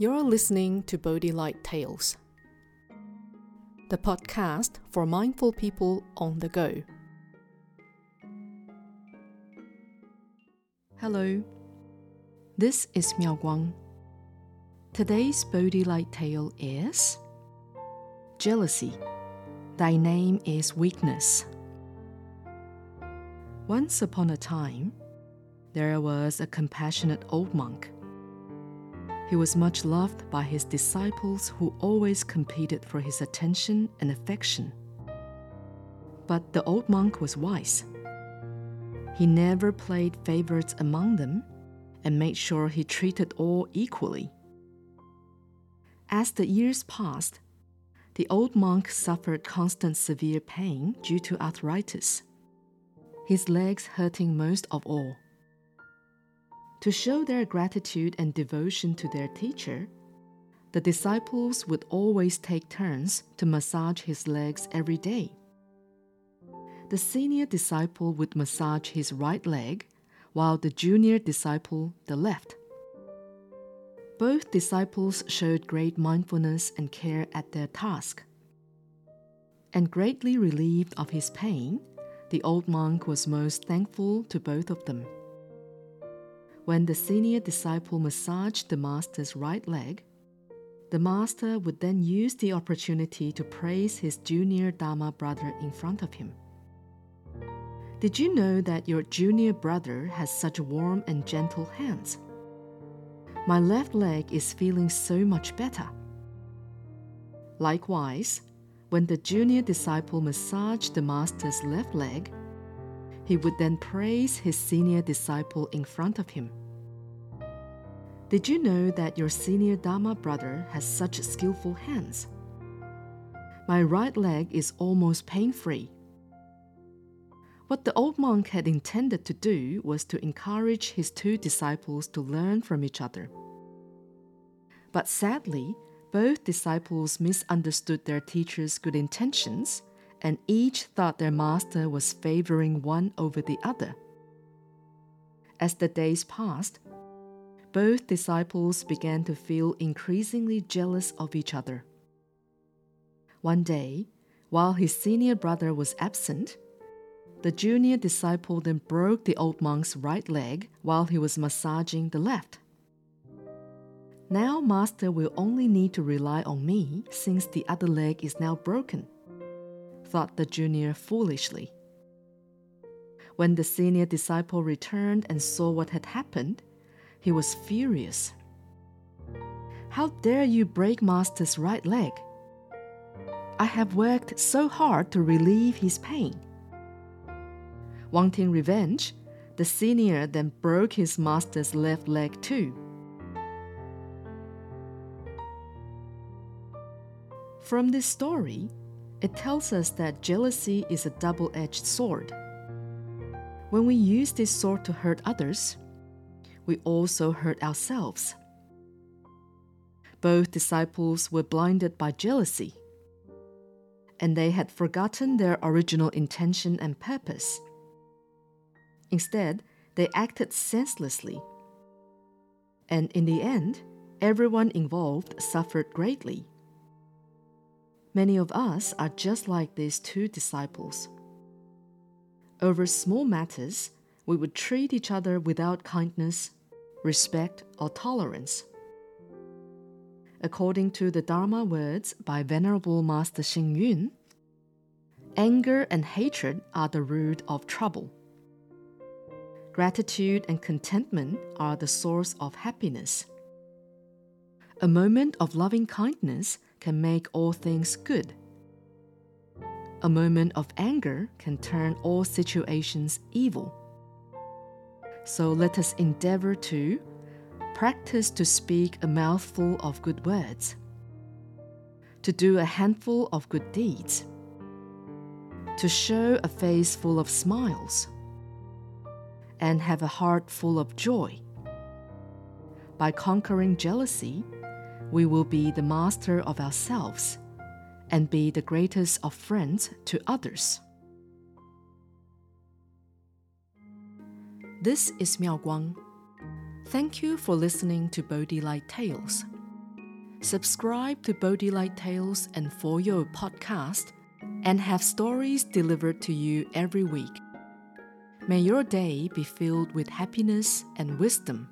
You're listening to Bodhi Light Tales, the podcast for mindful people on the go. Hello, this is Miao Guang. Today's Bodhi Light tale is Jealousy. Thy name is weakness. Once upon a time, there was a compassionate old monk he was much loved by his disciples who always competed for his attention and affection. But the old monk was wise. He never played favorites among them and made sure he treated all equally. As the years passed, the old monk suffered constant severe pain due to arthritis, his legs hurting most of all. To show their gratitude and devotion to their teacher, the disciples would always take turns to massage his legs every day. The senior disciple would massage his right leg, while the junior disciple the left. Both disciples showed great mindfulness and care at their task. And greatly relieved of his pain, the old monk was most thankful to both of them. When the senior disciple massaged the master's right leg, the master would then use the opportunity to praise his junior Dharma brother in front of him. Did you know that your junior brother has such warm and gentle hands? My left leg is feeling so much better. Likewise, when the junior disciple massaged the master's left leg, he would then praise his senior disciple in front of him. Did you know that your senior Dharma brother has such skillful hands? My right leg is almost pain free. What the old monk had intended to do was to encourage his two disciples to learn from each other. But sadly, both disciples misunderstood their teacher's good intentions, and each thought their master was favoring one over the other. As the days passed, both disciples began to feel increasingly jealous of each other. One day, while his senior brother was absent, the junior disciple then broke the old monk's right leg while he was massaging the left. Now, Master will only need to rely on me since the other leg is now broken, thought the junior foolishly. When the senior disciple returned and saw what had happened, he was furious. How dare you break Master's right leg? I have worked so hard to relieve his pain. Wanting revenge, the senior then broke his master's left leg too. From this story, it tells us that jealousy is a double edged sword. When we use this sword to hurt others, we also hurt ourselves. Both disciples were blinded by jealousy, and they had forgotten their original intention and purpose. Instead, they acted senselessly. And in the end, everyone involved suffered greatly. Many of us are just like these two disciples. Over small matters, we would treat each other without kindness respect, or tolerance. According to the Dharma words by Venerable Master Xing Yun, anger and hatred are the root of trouble. Gratitude and contentment are the source of happiness. A moment of loving kindness can make all things good. A moment of anger can turn all situations evil. So let us endeavor to practice to speak a mouthful of good words, to do a handful of good deeds, to show a face full of smiles, and have a heart full of joy. By conquering jealousy, we will be the master of ourselves and be the greatest of friends to others. This is Miao Guang. Thank you for listening to Bodhi Light Tales. subscribe to Bodhi Light Tales and For Your podcast, and have stories delivered to you every week. May your day be filled with happiness and wisdom.